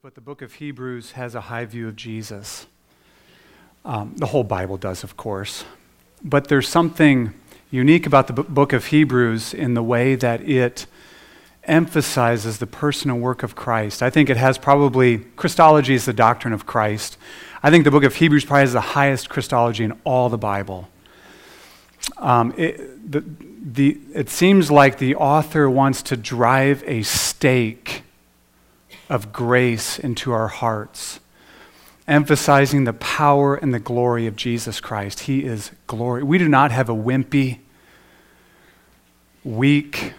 But the book of Hebrews has a high view of Jesus. Um, the whole Bible does, of course. But there's something unique about the book of Hebrews in the way that it emphasizes the personal work of Christ. I think it has probably, Christology is the doctrine of Christ. I think the book of Hebrews probably has the highest Christology in all the Bible. Um, it, the, the, it seems like the author wants to drive a stake of grace into our hearts, emphasizing the power and the glory of Jesus Christ. He is glory. We do not have a wimpy, weak,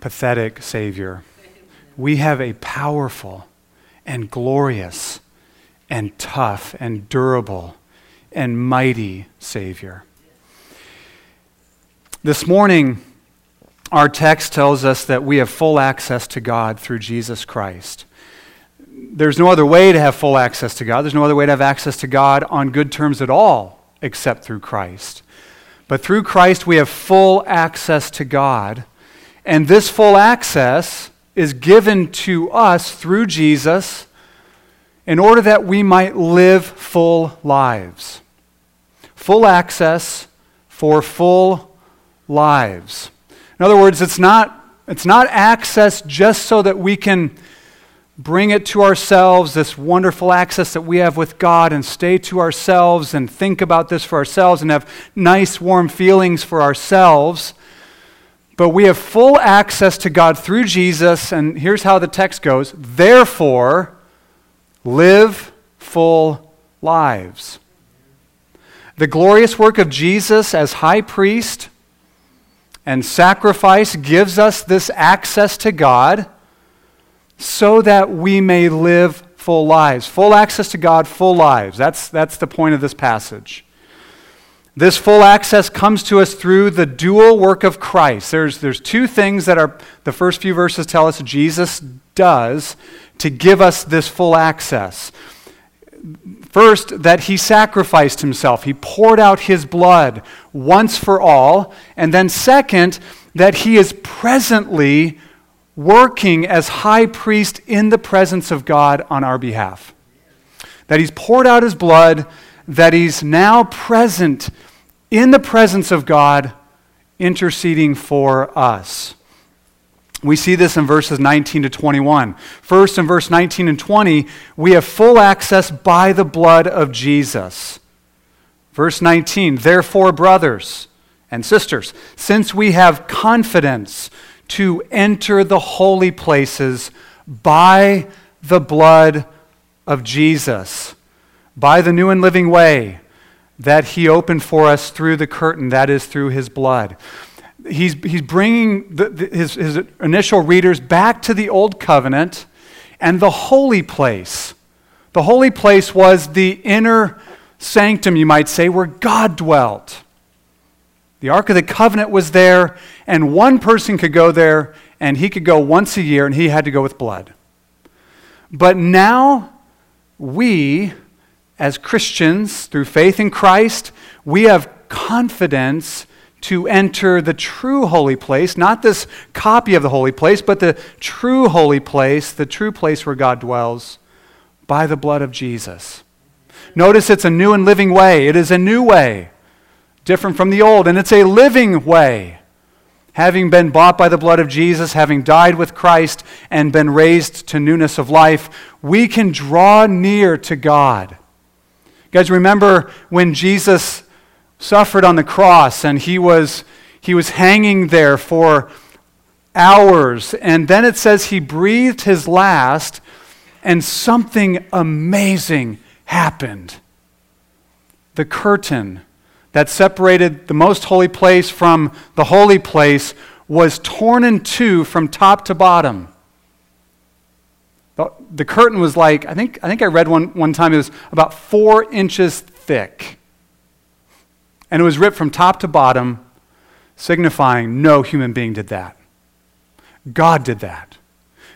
pathetic Savior. We have a powerful and glorious and tough and durable and mighty Savior. This morning, our text tells us that we have full access to God through Jesus Christ. There's no other way to have full access to God. There's no other way to have access to God on good terms at all except through Christ. But through Christ, we have full access to God and this full access is given to us through Jesus in order that we might live full lives. Full access for full lives. In other words, it's not, it's not access just so that we can bring it to ourselves, this wonderful access that we have with God, and stay to ourselves and think about this for ourselves and have nice, warm feelings for ourselves. But we have full access to God through Jesus, and here's how the text goes Therefore, live full lives. The glorious work of Jesus as high priest and sacrifice gives us this access to God so that we may live full lives. Full access to God, full lives. That's, that's the point of this passage. This full access comes to us through the dual work of Christ. There's, there's two things that are, the first few verses tell us Jesus does to give us this full access. First, that he sacrificed himself, he poured out his blood once for all. And then, second, that he is presently working as high priest in the presence of God on our behalf. That he's poured out his blood that he's now present in the presence of God, interceding for us. We see this in verses 19 to 21. First, in verse 19 and 20, we have full access by the blood of Jesus. Verse 19, therefore, brothers and sisters, since we have confidence to enter the holy places by the blood of Jesus by the new and living way that he opened for us through the curtain, that is, through his blood. He's, he's bringing the, the, his, his initial readers back to the old covenant and the holy place. The holy place was the inner sanctum, you might say, where God dwelt. The Ark of the Covenant was there, and one person could go there, and he could go once a year, and he had to go with blood. But now we as Christians, through faith in Christ, we have confidence to enter the true holy place, not this copy of the holy place, but the true holy place, the true place where God dwells, by the blood of Jesus. Notice it's a new and living way. It is a new way, different from the old, and it's a living way. Having been bought by the blood of Jesus, having died with Christ, and been raised to newness of life, we can draw near to God You guys remember when Jesus suffered on the cross and he was, he was hanging there for hours. And then it says he breathed his last and something amazing happened. The curtain that separated the most holy place from the holy place was torn in two from top to bottom. The, the curtain was like, I think, I think I read one, one time it was about four inches thick. And it was ripped from top to bottom, signifying no human being did that. God did that.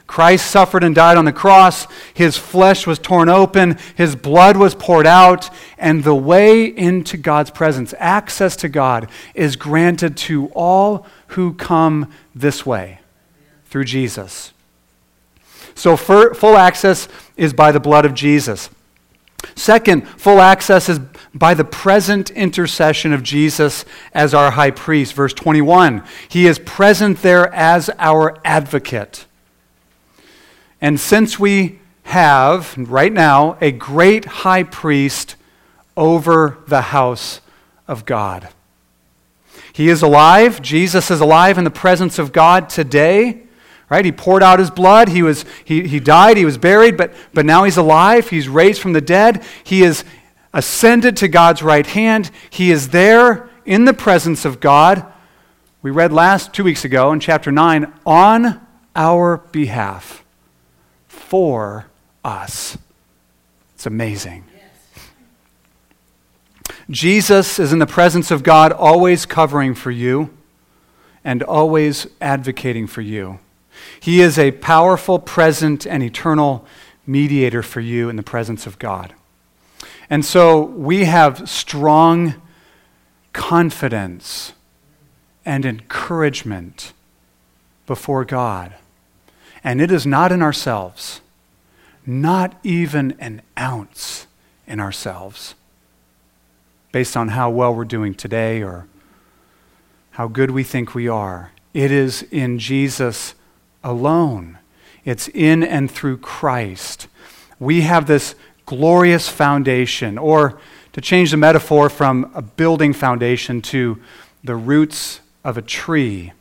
Christ suffered and died on the cross. His flesh was torn open. His blood was poured out. And the way into God's presence, access to God, is granted to all who come this way through Jesus. So, full access is by the blood of Jesus. Second, full access is by the present intercession of Jesus as our high priest. Verse 21 He is present there as our advocate. And since we have, right now, a great high priest over the house of God, he is alive. Jesus is alive in the presence of God today. Right? He poured out his blood. He, was, he, he died. He was buried, but, but now he's alive. He's raised from the dead. He is ascended to God's right hand. He is there in the presence of God. We read last two weeks ago in chapter 9 on our behalf for us. It's amazing. Jesus is in the presence of God, always covering for you and always advocating for you. He is a powerful, present, and eternal mediator for you in the presence of God. And so we have strong confidence and encouragement before God. And it is not in ourselves, not even an ounce in ourselves, based on how well we're doing today or how good we think we are. It is in Jesus alone. It's in and through Christ. We have this glorious foundation, or to change the metaphor from a building foundation to the roots of a tree.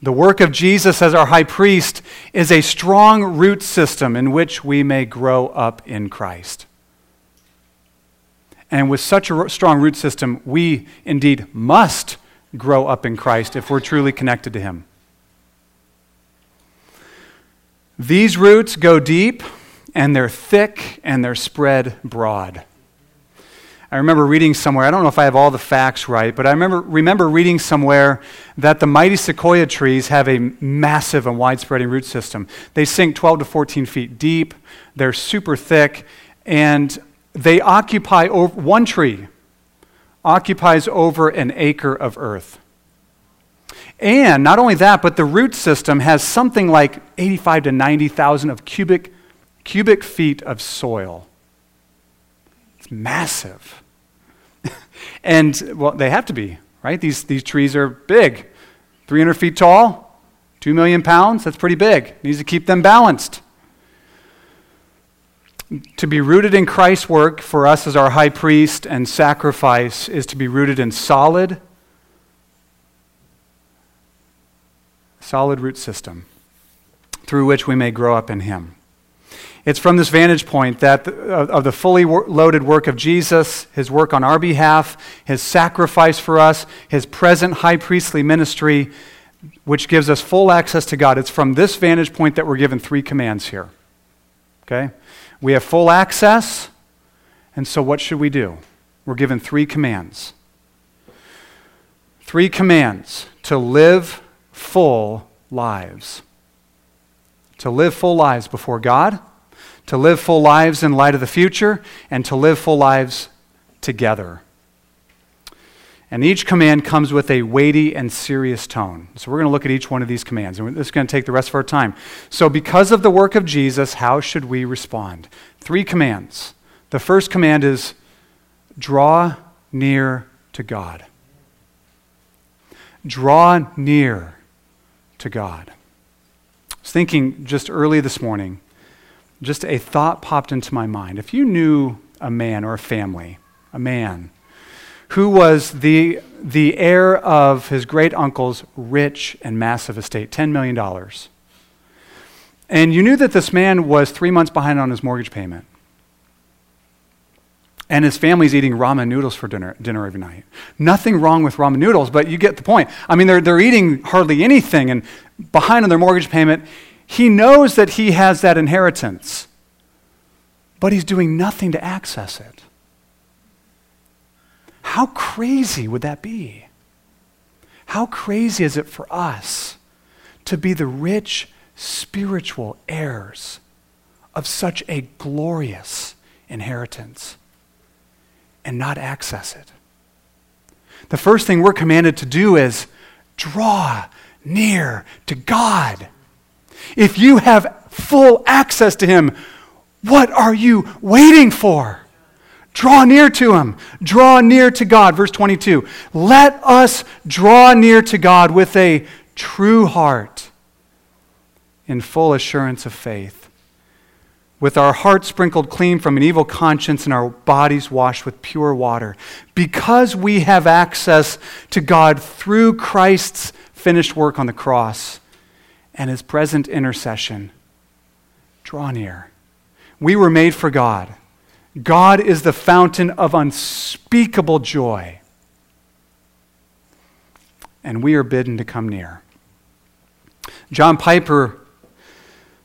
The work of Jesus as our high priest is a strong root system in which we may grow up in Christ. And with such a strong root system, we indeed must grow up in Christ if we're truly connected to Him. These roots go deep, and they're thick, and they're spread broad. I remember reading somewhere, I don't know if I have all the facts right, but I remember, remember reading somewhere that the mighty sequoia trees have a massive and widespreading root system. They sink 12 to 14 feet deep, they're super thick, and they occupy over, one tree occupies over an acre of earth. And not only that, but the root system has something like 85 to 90,000 of cubic, cubic feet of soil. It's massive. and, well, they have to be, right? These, these trees are big 300 feet tall, 2 million pounds. That's pretty big. Needs to keep them balanced. To be rooted in Christ's work for us as our high priest and sacrifice is to be rooted in solid, solid root system through which we may grow up in Him. It's from this vantage point that uh, of the fully loaded work of Jesus, his work on our behalf, his sacrifice for us, his present high priestly ministry, which gives us full access to God. It's from this vantage point that we're given three commands here. Okay? We have full access, and so what should we do? We're given three commands. Three commands to live full lives. To live full lives before God, to live full lives in light of the future, and to live full lives together. And each command comes with a weighty and serious tone. So we're going to look at each one of these commands, and this is going to take the rest of our time. So, because of the work of Jesus, how should we respond? Three commands. The first command is draw near to God. Draw near to God. I was thinking just early this morning, just a thought popped into my mind. If you knew a man or a family, a man, who was the, the heir of his great uncle's rich and massive estate, $10 million. And you knew that this man was three months behind on his mortgage payment. And his family's eating ramen noodles for dinner, dinner every night. Nothing wrong with ramen noodles, but you get the point. I mean, they're, they're eating hardly anything and behind on their mortgage payment. He knows that he has that inheritance, but he's doing nothing to access it. How crazy would that be? How crazy is it for us to be the rich spiritual heirs of such a glorious inheritance and not access it? The first thing we're commanded to do is draw near to God. If you have full access to Him, what are you waiting for? Draw near to Him. Draw near to God. Verse 22. Let us draw near to God with a true heart in full assurance of faith, with our hearts sprinkled clean from an evil conscience and our bodies washed with pure water. Because we have access to God through Christ's finished work on the cross and his present intercession, draw near. We were made for God. God is the fountain of unspeakable joy. And we are bidden to come near. John Piper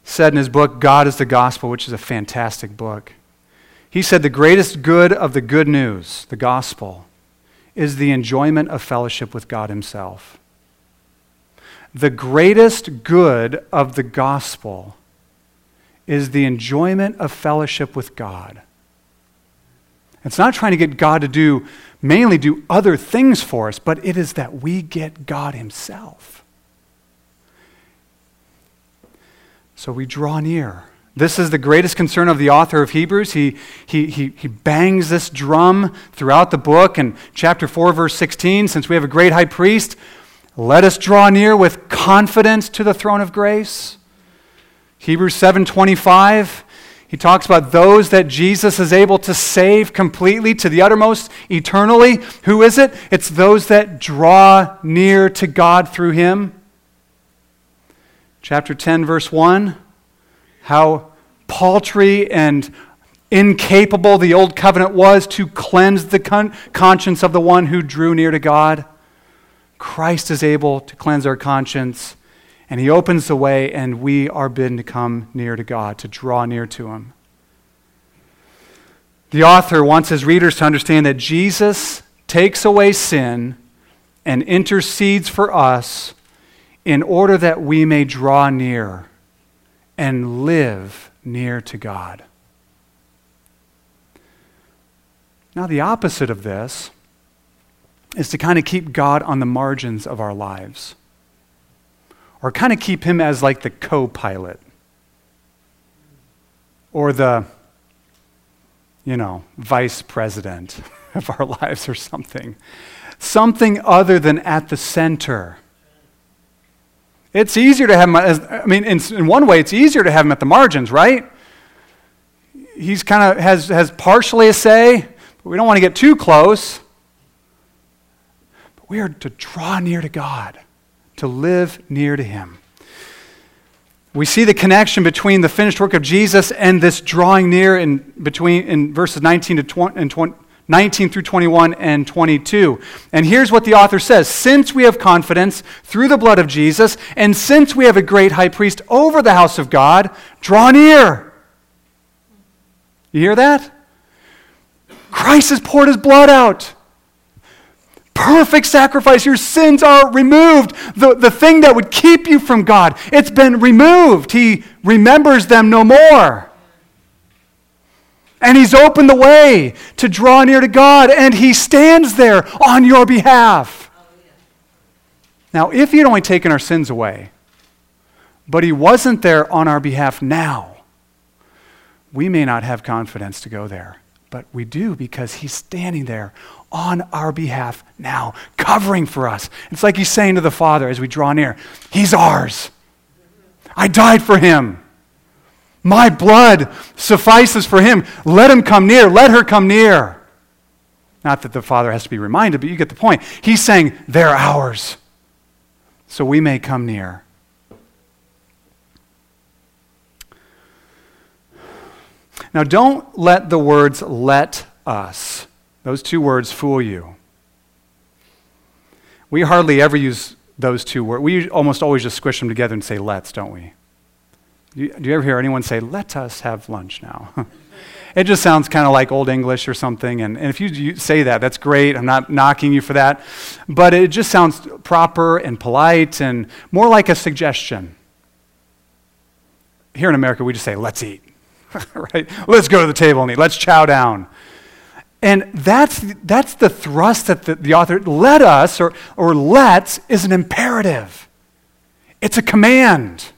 said in his book, God is the Gospel, which is a fantastic book. He said, The greatest good of the good news, the gospel, is the enjoyment of fellowship with God Himself. The greatest good of the gospel is the enjoyment of fellowship with God. It's not trying to get God to do, mainly do other things for us, but it is that we get God Himself. So we draw near. This is the greatest concern of the author of Hebrews. He, he, he, he bangs this drum throughout the book. In chapter 4, verse 16, since we have a great high priest, let us draw near with confidence to the throne of grace. Hebrews 7:25, he talks about those that Jesus is able to save completely to the uttermost eternally. Who is it? It's those that draw near to God through him. Chapter 10 verse 1, how paltry and incapable the old covenant was to cleanse the con- conscience of the one who drew near to God. Christ is able to cleanse our conscience, and He opens the way, and we are bidden to come near to God, to draw near to Him. The author wants his readers to understand that Jesus takes away sin and intercedes for us in order that we may draw near and live near to God. Now, the opposite of this is to kind of keep God on the margins of our lives, or kind of keep Him as like the co pilot, or the, you know, vice president of our lives, or something. Something other than at the center. It's easier to have him, as, I mean, in, in one way, it's easier to have him at the margins, right? He's kind of has, has partially a say, but we don't want to get too close. We are to draw near to God, to live near to Him. We see the connection between the finished work of Jesus and this drawing near in between in verses 19 to 20, and 20, 19 through 21 and 22. And here's what the author says Since we have confidence through the blood of Jesus, and since we have a great high priest over the house of God, draw near. You hear that? Christ has poured his blood out perfect sacrifice. Your sins are removed. The, the thing that would keep you from God, it's been removed. He remembers them no more. And He's opened the way to draw near to God, and He stands there on your behalf. Now, if He had only taken our sins away, but He wasn't there on our behalf now, we may not have confidence to go there. But we do because He's standing there on our behalf now, covering for us. It's like he's saying to the Father as we draw near, He's ours. I died for him. My blood suffices for him. Let him come near. Let her come near. Not that the Father has to be reminded, but you get the point. He's saying, They're ours. So we may come near. Now, don't let the words let us those two words fool you. We hardly ever use those two words. We almost always just squish them together and say let's, don't we? Do you, ever hear anyone say, let us have lunch now? it just sounds kind of like Old English or something. And, and if you, you, say that, that's great. I'm not knocking you for that. But it just sounds proper and polite and more like a suggestion. Here in America, we just say, let's eat. right? Let's go to the table and eat. Let's chow down. And that's, that's the thrust that the, the author, let us, or, or let's, is an imperative. It's a command.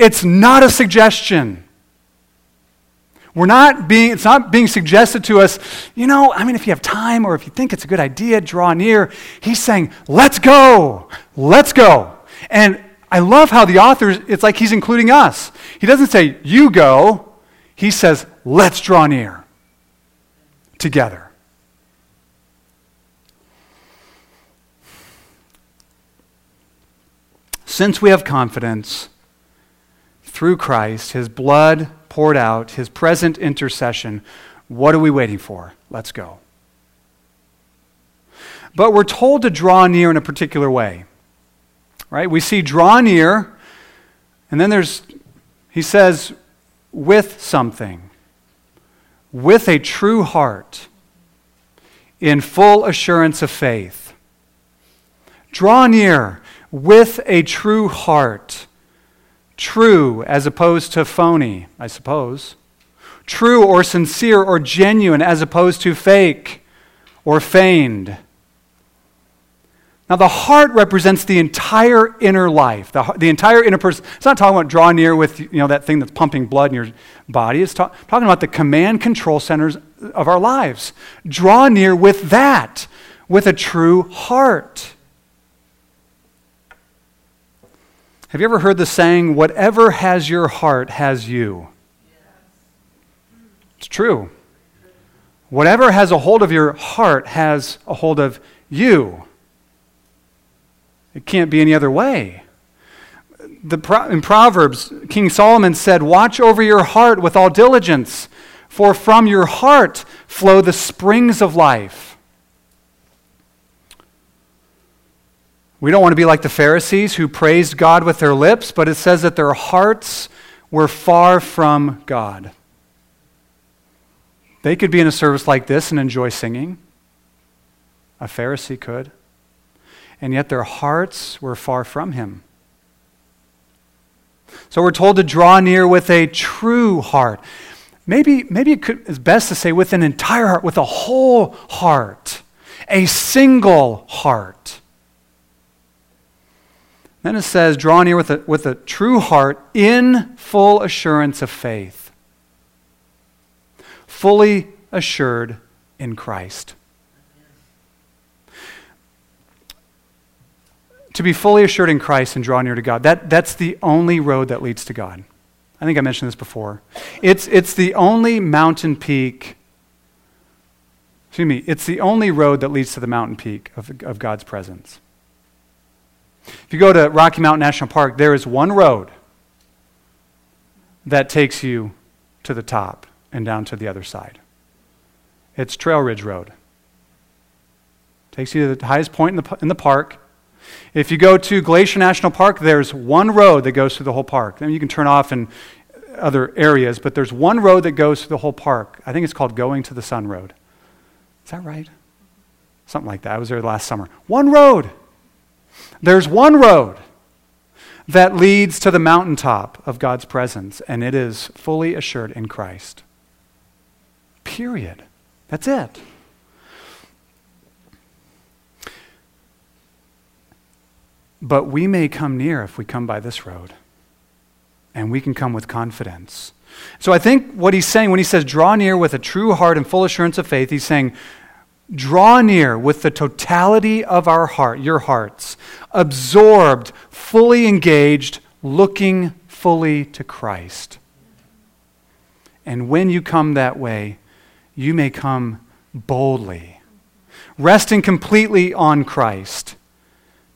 It's not a suggestion. We're not being, it's not being suggested to us, you know, I mean, if you have time or if you think it's a good idea, draw near. He's saying, let's go, let's go. And I love how the author, it's like he's including us. He doesn't say, you go. He says, let's draw near together. Since we have confidence through Christ, his blood poured out, his present intercession, what are we waiting for? Let's go. But we're told to draw near in a particular way. Right? We see draw near, and then there's, he says, with something, with a true heart, in full assurance of faith. Draw near with a true heart. True as opposed to phony, I suppose. True or sincere or genuine as opposed to fake or feigned. Now, the heart represents the entire inner life, the, the entire inner person. It's not talking about draw near with you know, that thing that's pumping blood in your body. It's talk, talking about the command control centers of our lives. Draw near with that, with a true heart. Have you ever heard the saying, whatever has your heart has you? It's true. Whatever has a hold of your heart has a hold of you. It can't be any other way. The, in Proverbs, King Solomon said, Watch over your heart with all diligence, for from your heart flow the springs of life. We don't want to be like the Pharisees who praised God with their lips, but it says that their hearts were far from God. They could be in a service like this and enjoy singing. A Pharisee could and yet their hearts were far from him. So we're told to draw near with a true heart. Maybe, maybe it could, it's best to say with an entire heart, with a whole heart, a single heart. Then it says, draw near with a, with a true heart in full assurance of faith, fully assured in Christ. To be fully assured in Christ and draw near to God. That, that's the only road that leads to God. I think I mentioned this before. It's, it's the only mountain peak, excuse me, it's the only road that leads to the mountain peak of, of God's presence. If you go to Rocky Mountain National Park, there is one road that takes you to the top and down to the other side. It's Trail Ridge Road. Takes you to the highest point in the, in the park if you go to Glacier National Park, there's one road that goes through the whole park. Then you can turn off in other areas, but there's one road that goes through the whole park. I think it's called Going to the Sun Road. Is that right? Something like that. I was there last summer. One road. There's one road that leads to the mountaintop of God's presence, and it is fully assured in Christ. Period. That's it. But we may come near if we come by this road. And we can come with confidence. So I think what he's saying when he says, draw near with a true heart and full assurance of faith, he's saying, draw near with the totality of our heart, your hearts, absorbed, fully engaged, looking fully to Christ. And when you come that way, you may come boldly, resting completely on Christ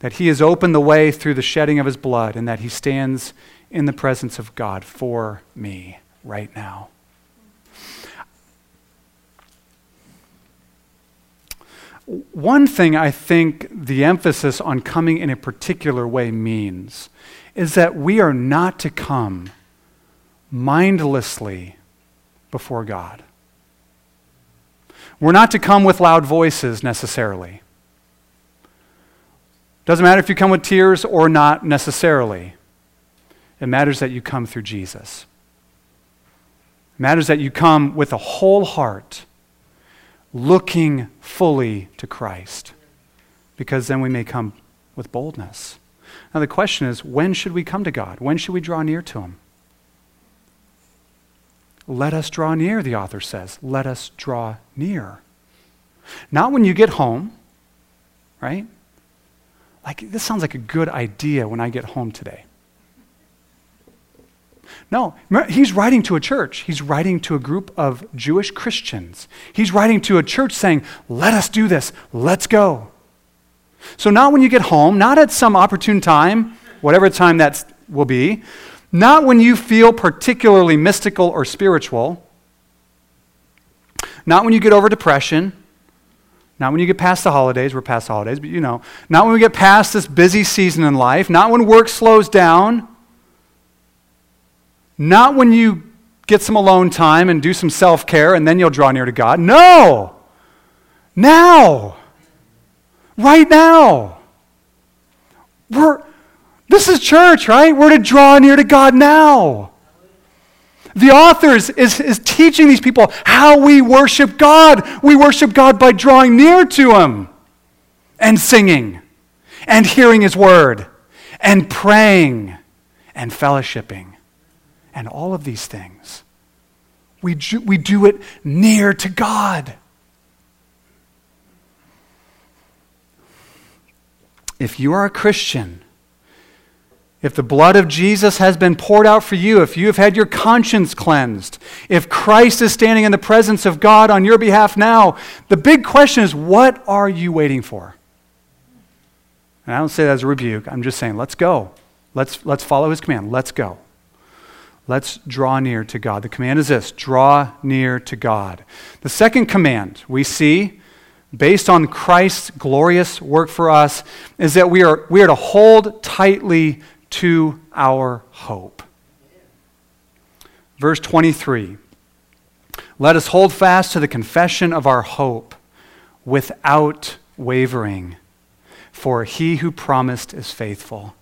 that he has opened the way through the shedding of his blood, and that he stands in the presence of God for me right now. One thing I think the emphasis on coming in a particular way means is that we are not to come mindlessly before God. We're not to come with loud voices necessarily. Doesn't matter if you come with tears or not necessarily. It matters that you come through Jesus. It matters that you come with a whole heart, looking fully to Christ, because then we may come with boldness. Now, the question is when should we come to God? When should we draw near to Him? Let us draw near, the author says. Let us draw near. Not when you get home, right? Like, this sounds like a good idea when I get home today. No, he's writing to a church. He's writing to a group of Jewish Christians. He's writing to a church saying, Let us do this. Let's go. So, not when you get home, not at some opportune time, whatever time that will be, not when you feel particularly mystical or spiritual, not when you get over depression, not when you get past the holidays, we're past the holidays, but you know, not when we get past this busy season in life, not when work slows down, not when you get some alone time and do some self care and then you'll draw near to God. No! Now! Right now! We're, this is church, right? We're to draw near to God now. The author is, is, is, teaching these people how we worship God. We worship God by drawing near to Him and singing and hearing His word and praying and fellowshipping and all of these things. We do, we do it near to God. If you are a Christian, if the blood of Jesus has been poured out for you, if you have had your conscience cleansed, if Christ is standing in the presence of God on your behalf now, the big question is what are you waiting for? And I don't say that as a rebuke. I'm just saying, let's go. Let's, let's follow his command. Let's go. Let's draw near to God. The command is this draw near to God. The second command we see, based on Christ's glorious work for us, is that we are, we are to hold tightly to our hope. Verse 23 Let us hold fast to the confession of our hope without wavering, for he who promised is faithful.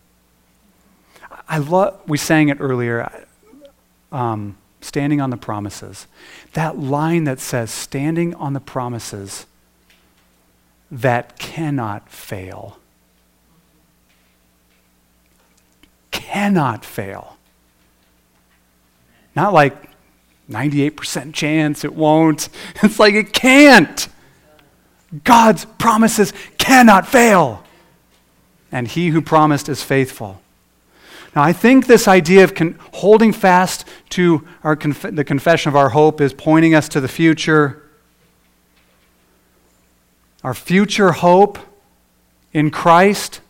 I love, we sang it earlier um, standing on the promises. That line that says, standing on the promises that cannot fail. Cannot fail. Not like 98% chance it won't. It's like it can't. God's promises cannot fail. And he who promised is faithful. Now, I think this idea of con- holding fast to conf- the confession of our hope is pointing us to the future. Our future hope in Christ.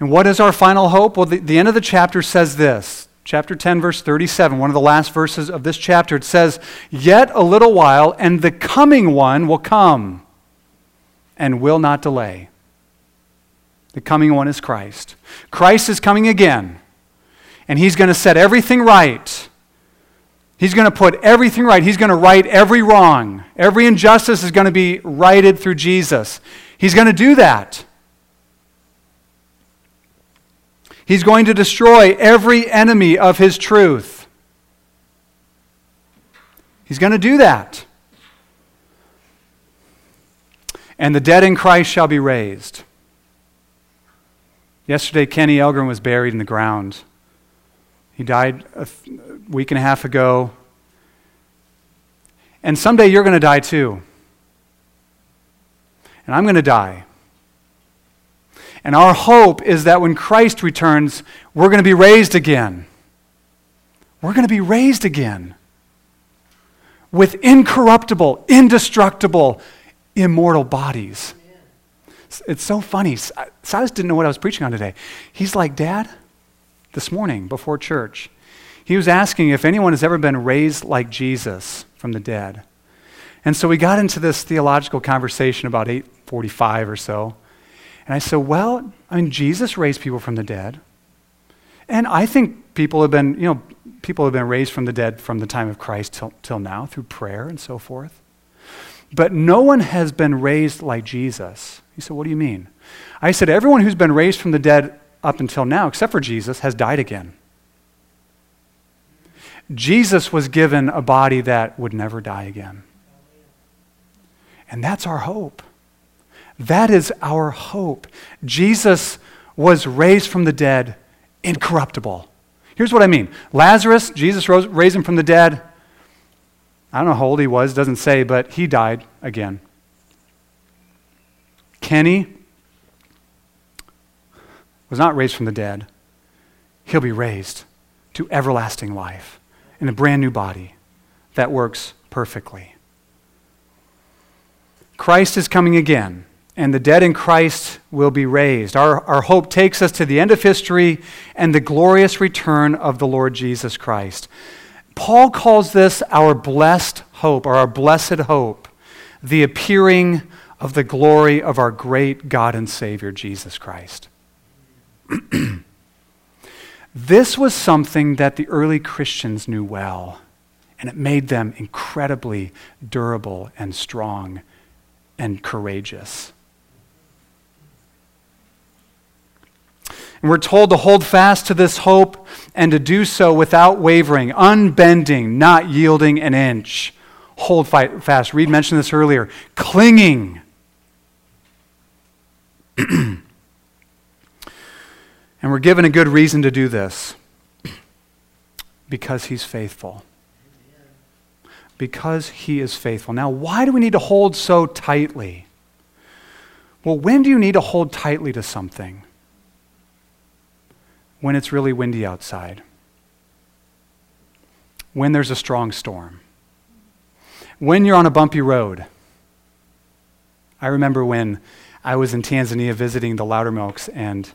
And what is our final hope? Well, the, the end of the chapter says this. Chapter 10, verse 37, one of the last verses of this chapter, it says, Yet a little while, and the coming one will come and will not delay. The coming one is Christ. Christ is coming again, and he's going to set everything right. He's going to put everything right. He's going to right every wrong. Every injustice is going to be righted through Jesus. He's going to do that. He's going to destroy every enemy of his truth. He's going to do that. And the dead in Christ shall be raised. Yesterday, Kenny Elgren was buried in the ground. He died a week and a half ago. And someday you're going to die too. And I'm going to die. And our hope is that when Christ returns, we're going to be raised again. We're going to be raised again with incorruptible, indestructible, immortal bodies. It's so funny. Silas didn't know what I was preaching on today. He's like, Dad, this morning before church, he was asking if anyone has ever been raised like Jesus from the dead. And so we got into this theological conversation about 845 or so. And I said, well, I mean, Jesus raised people from the dead. And I think people have been, you know, people have been raised from the dead from the time of Christ till, till now through prayer and so forth. But no one has been raised like Jesus. He said, What do you mean? I said, Everyone who's been raised from the dead up until now, except for Jesus, has died again. Jesus was given a body that would never die again. And that's our hope. That is our hope. Jesus was raised from the dead, incorruptible. Here's what I mean Lazarus, Jesus rose, raised him from the dead. I don't know how old he was, doesn't say, but he died again. Kenny was not raised from the dead. He'll be raised to everlasting life in a brand new body that works perfectly. Christ is coming again, and the dead in Christ will be raised. Our, our hope takes us to the end of history and the glorious return of the Lord Jesus Christ. Paul calls this our blessed hope, or our blessed hope, the appearing of the glory of our great God and Savior, Jesus Christ. this was something that the early Christians knew well, and it made them incredibly durable and strong and courageous. And we're told to hold fast to this hope and to do so without wavering, unbending, not yielding an inch. Hold fast. Reed mentioned this earlier. Clinging. and we're given a good reason to do this because he's faithful. Because he is faithful. Now, why do we need to hold so tightly? Well, when do you need to hold tightly to something? When it's really windy outside, when there's a strong storm, when you're on a bumpy road. I remember when I was in Tanzania visiting the Loudermilks, and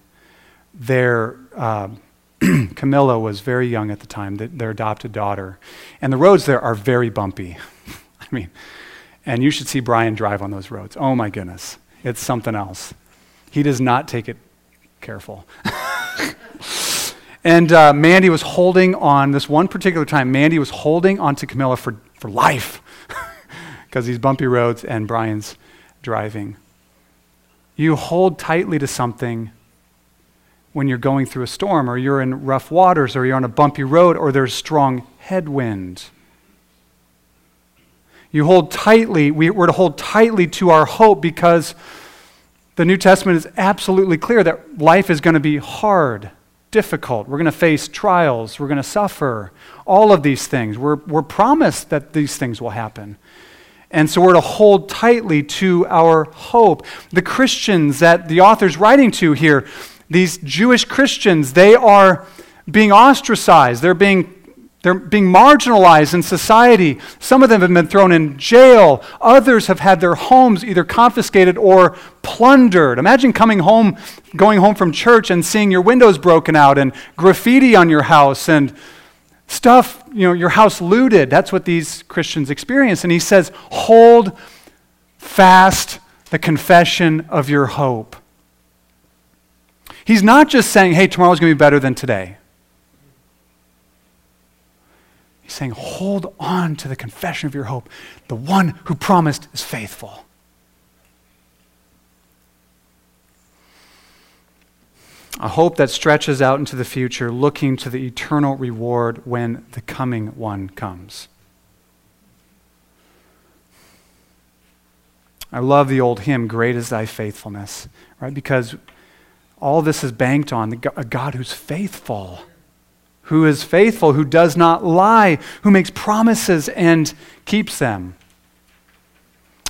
their uh, Camilla was very young at the time, their adopted daughter. And the roads there are very bumpy. I mean, and you should see Brian drive on those roads. Oh my goodness, it's something else. He does not take it careful. And uh, Mandy was holding on, this one particular time, Mandy was holding on to Camilla for, for life because these bumpy roads and Brian's driving. You hold tightly to something when you're going through a storm or you're in rough waters or you're on a bumpy road or there's strong headwind. You hold tightly, we, we're to hold tightly to our hope because the New Testament is absolutely clear that life is going to be hard difficult. We're going to face trials. We're going to suffer. All of these things. We're, we're promised that these things will happen. And so we're to hold tightly to our hope. The Christians that the author's writing to here, these Jewish Christians, they are being ostracized. They're being they're being marginalized in society. Some of them have been thrown in jail. Others have had their homes either confiscated or plundered. Imagine coming home, going home from church and seeing your windows broken out and graffiti on your house and stuff, you know, your house looted. That's what these Christians experience. And he says, hold fast the confession of your hope. He's not just saying, hey, tomorrow's going to be better than today. He's saying, hold on to the confession of your hope. The one who promised is faithful. A hope that stretches out into the future, looking to the eternal reward when the coming one comes. I love the old hymn, Great is Thy Faithfulness, right? Because all this is banked on a God who's faithful who is faithful, who does not lie, who makes promises and keeps them.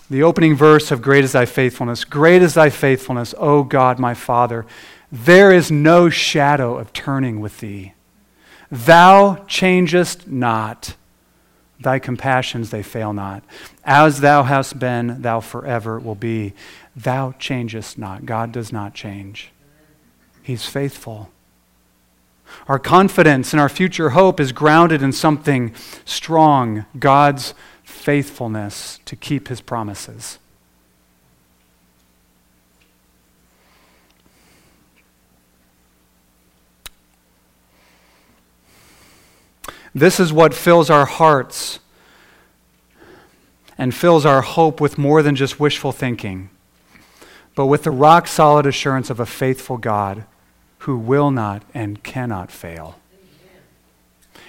The opening verse of Great is Thy Faithfulness. Great is Thy faithfulness, O God, my Father. There is no shadow of turning with Thee. Thou changest not. Thy compassions, they fail not. As Thou hast been, Thou forever will be. Thou changest not. God does not change. He's faithful. Our confidence and our future hope is grounded in something strong God's faithfulness to keep his promises. This is what fills our hearts and fills our hope with more than just wishful thinking, but with the rock solid assurance of a faithful God who will not and cannot fail.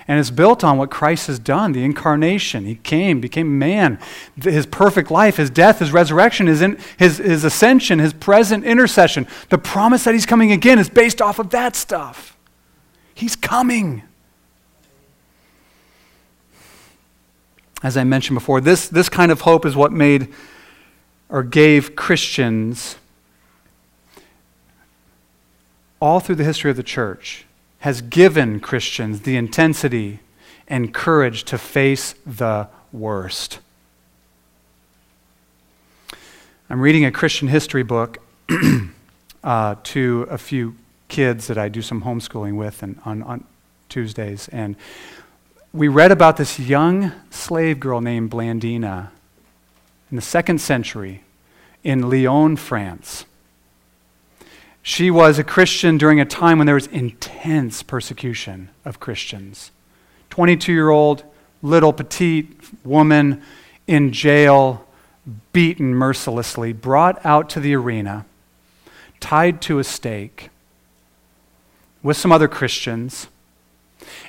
And it's built on what Christ has done, the incarnation. He came, became man. His perfect life, his death, his resurrection, his, in, his, his ascension, his present intercession. The promise that he's coming again is based off of that stuff. He's coming. As I mentioned before, this, this kind of hope is what made or gave Christians all through the history of the church has given Christians the intensity and courage to face the worst. I'm reading a Christian history book uh, to a few kids that I do some homeschooling with and on, on Tuesdays. And we read about this young slave girl named Blandina in the second century in Lyon, France. She was a Christian during a time when there was intense persecution of Christians. 22 year old, little petite woman in jail, beaten mercilessly, brought out to the arena, tied to a stake with some other Christians.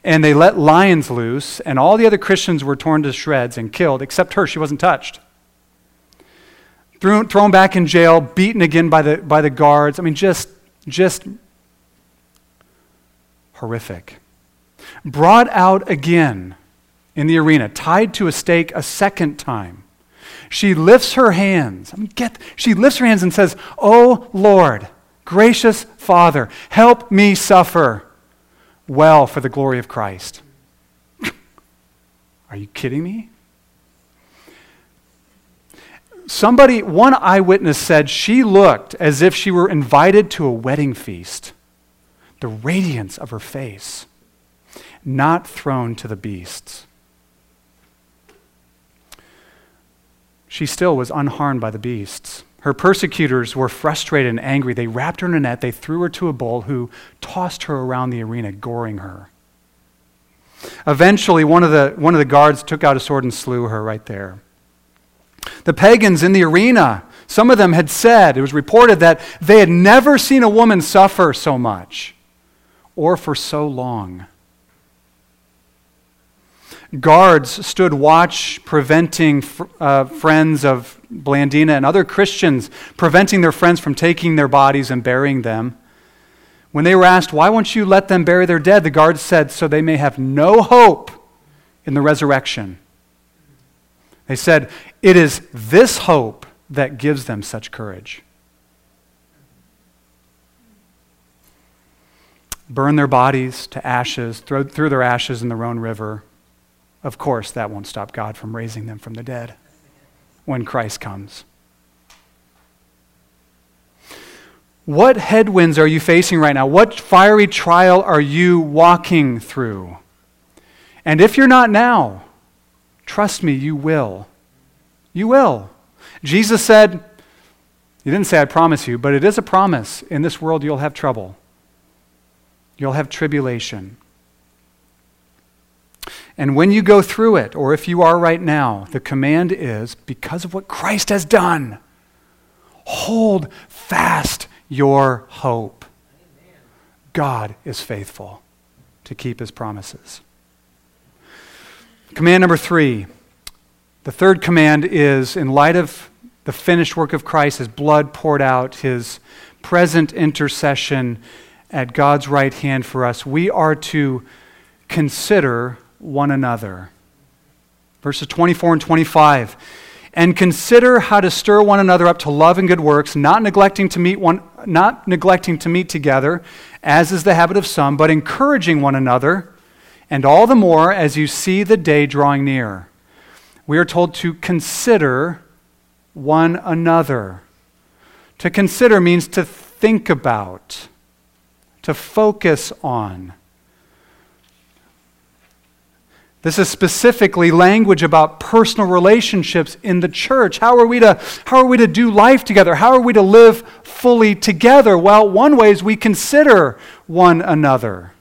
And they let lions loose, and all the other Christians were torn to shreds and killed, except her. She wasn't touched thrown, thrown back in jail, beaten again by the, by the guards. I mean, just, just horrific. Brought out again in the arena, tied to a stake a second time. She lifts her hands. I mean, get, she lifts her hands and says, Oh Lord, gracious Father, help me suffer well for the glory of Christ. Are you kidding me? Somebody, one eyewitness said she looked as if she were invited to a wedding feast. The radiance of her face, not thrown to the beasts. She still was unharmed by the beasts. Her persecutors were frustrated and angry. They wrapped her in a net, they threw her to a bull who tossed her around the arena, goring her. Eventually, one of the, one of the guards took out a sword and slew her right there. The pagans in the arena, some of them had said, it was reported that they had never seen a woman suffer so much or for so long. Guards stood watch, preventing uh, friends of Blandina and other Christians, preventing their friends from taking their bodies and burying them. When they were asked, Why won't you let them bury their dead? the guards said, So they may have no hope in the resurrection. They said, It is this hope that gives them such courage. Burn their bodies to ashes, throw, throw their ashes in the Rhone River. Of course, that won't stop God from raising them from the dead when Christ comes. What headwinds are you facing right now? What fiery trial are you walking through? And if you're not now, Trust me, you will. You will. Jesus said, He didn't say, I promise you, but it is a promise. In this world, you'll have trouble, you'll have tribulation. And when you go through it, or if you are right now, the command is because of what Christ has done, hold fast your hope. God is faithful to keep his promises. Command number three. The third command is in light of the finished work of Christ, his blood poured out, his present intercession at God's right hand for us, we are to consider one another. Verses 24 and 25. And consider how to stir one another up to love and good works, not neglecting to meet one not neglecting to meet together, as is the habit of some, but encouraging one another and all the more as you see the day drawing near. We are told to consider one another. To consider means to think about, to focus on. This is specifically language about personal relationships in the church. How are we to, how are we to do life together? How are we to live fully together? Well, one way is we consider one another.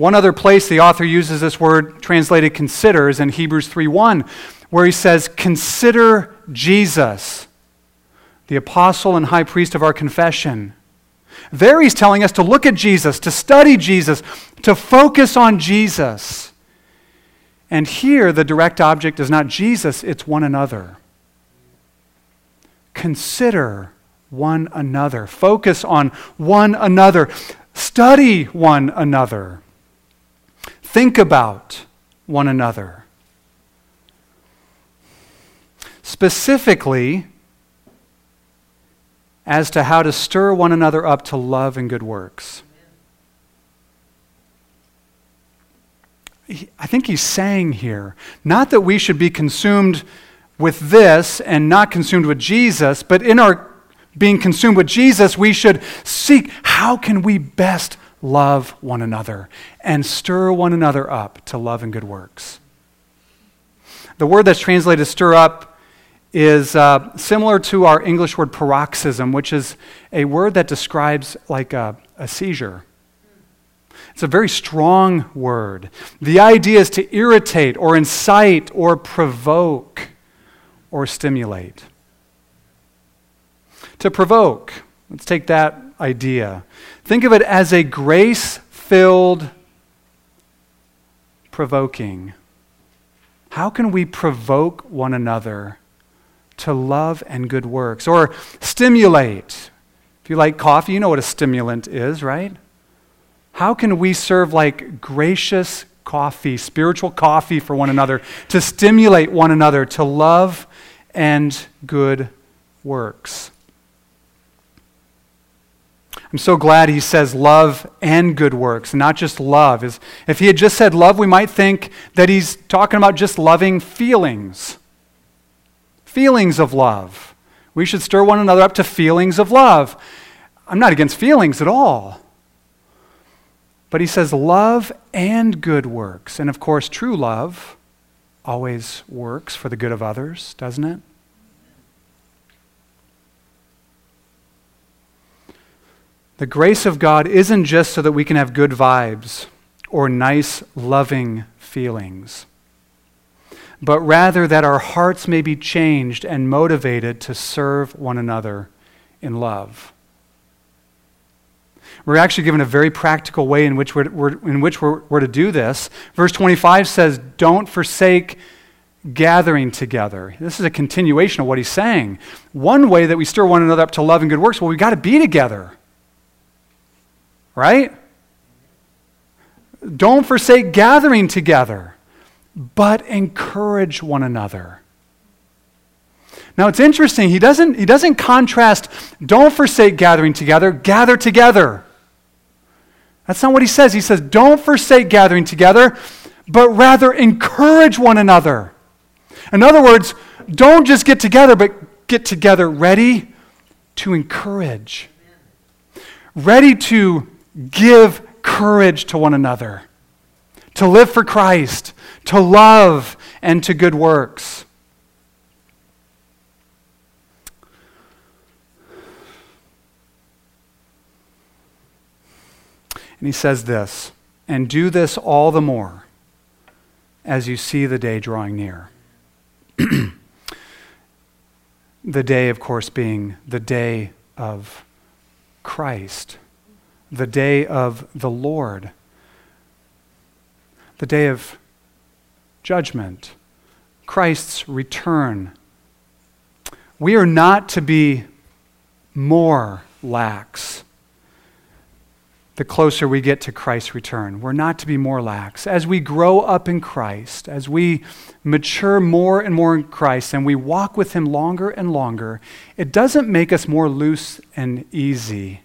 One other place the author uses this word translated consider is in Hebrews 3:1, where he says, "Consider Jesus, the apostle and high priest of our confession, There, he's telling us to look at Jesus, to study Jesus, to focus on Jesus. And here, the direct object is not Jesus, it's one another. Consider one another, focus on one another, study one another, think about one another. Specifically, as to how to stir one another up to love and good works. I think he's saying here, not that we should be consumed with this and not consumed with Jesus, but in our being consumed with Jesus, we should seek how can we best love one another and stir one another up to love and good works. The word that's translated stir up is uh, similar to our English word paroxysm, which is a word that describes like a, a seizure. It's a very strong word. The idea is to irritate or incite or provoke or stimulate. To provoke, let's take that idea. Think of it as a grace filled provoking. How can we provoke one another to love and good works? Or stimulate. If you like coffee, you know what a stimulant is, right? How can we serve like gracious coffee, spiritual coffee for one another, to stimulate one another to love and good works? I'm so glad he says love and good works, not just love. If he had just said love, we might think that he's talking about just loving feelings. Feelings of love. We should stir one another up to feelings of love. I'm not against feelings at all. But he says love and good works. And of course, true love always works for the good of others, doesn't it? The grace of God isn't just so that we can have good vibes or nice, loving feelings, but rather that our hearts may be changed and motivated to serve one another in love. We're actually given a very practical way in which we're, we're in which we're, we're to do this. Verse 25 says, Don't forsake gathering together. This is a continuation of what he's saying. One way that we stir one another up to love and good works, well, we've got to be together. Right? Don't forsake gathering together, but encourage one another. Now it's interesting, he doesn't, he doesn't contrast, don't forsake gathering together, gather together. That's not what he says. He says, don't forsake gathering together, but rather encourage one another. In other words, don't just get together, but get together ready to encourage, ready to give courage to one another, to live for Christ, to love, and to good works. And he says this, and do this all the more as you see the day drawing near. the day, of course, being the day of Christ the day of the Lord, the day of judgment, Christ's return. We are not to be more lax the closer we get to Christ's return. We're not to be more lax. As we grow up in Christ, as we mature more and more in Christ, and we walk with Him longer and longer, it doesn't make us more loose and easy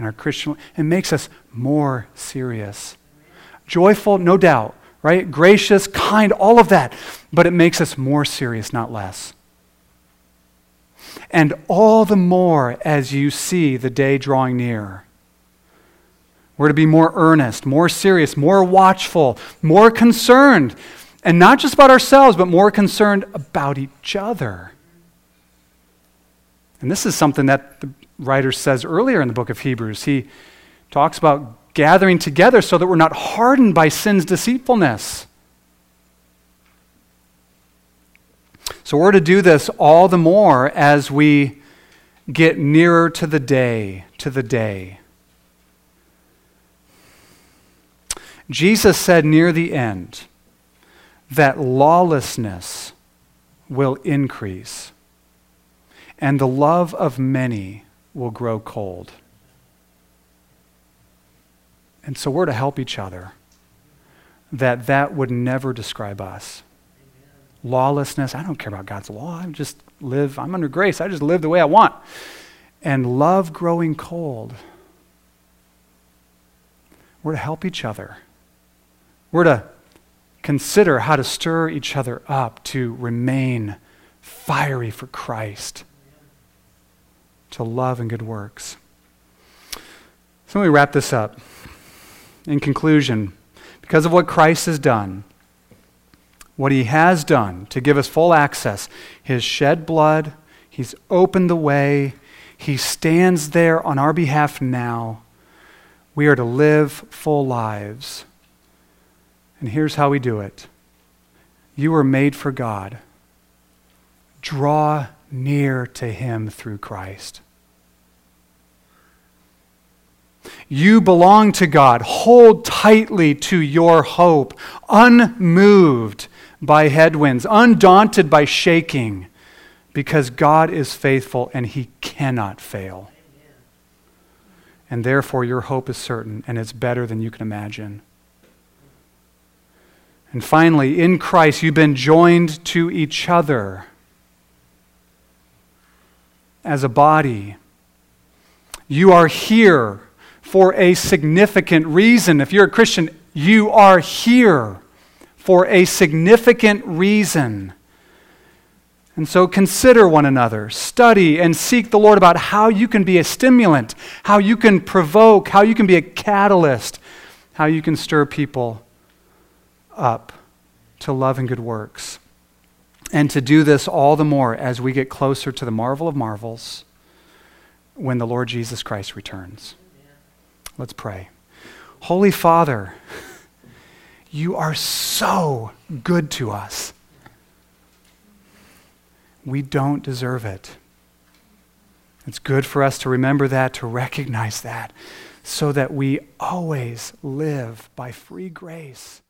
in our Christian it makes us more serious. Joyful, no doubt, right? Gracious, kind, all of that. But it makes us more serious, not less. And all the more as you see the day drawing near. We're to be more earnest, more serious, more watchful, more concerned. And not just about ourselves, but more concerned about each other. And this is something that the writer says earlier in the book of Hebrews. He talks about gathering together so that we're not hardened by sin's deceitfulness. So we're to do this all the more as we get nearer to the day, to the day. Jesus said near the end that lawlessness will increase and the love of many will grow cold. And so we're to help each other that that would never describe us. Lawlessness, I don't care about God's law. I just live, I'm under grace. I just live the way I want. And love growing cold. We're to help each other. We're to consider how to stir each other up to remain fiery for Christ, to love and good works. So let me wrap this up. In conclusion, because of what Christ has done, what he has done to give us full access, his shed blood, he's opened the way, he stands there on our behalf now. We are to live full lives. And here's how we do it you are made for God. Draw near to him through Christ. You belong to God. Hold tightly to your hope, unmoved by headwinds, undaunted by shaking, because God is faithful and he cannot fail. And therefore, your hope is certain and it's better than you can imagine. And finally, in Christ, you've been joined to each other as a body. You are here for a significant reason. If you're a Christian, you are here for a significant reason. And so consider one another, study and seek the Lord about how you can be a stimulant, how you can provoke, how you can be a catalyst, how you can stir people up to love and good works. And to do this all the more as we get closer to the marvel of marvels when the Lord Jesus Christ returns. Let's pray. Holy Father, you are so good to us. We don't deserve it. It's good for us to remember that, to recognize that, so that we always live by free grace.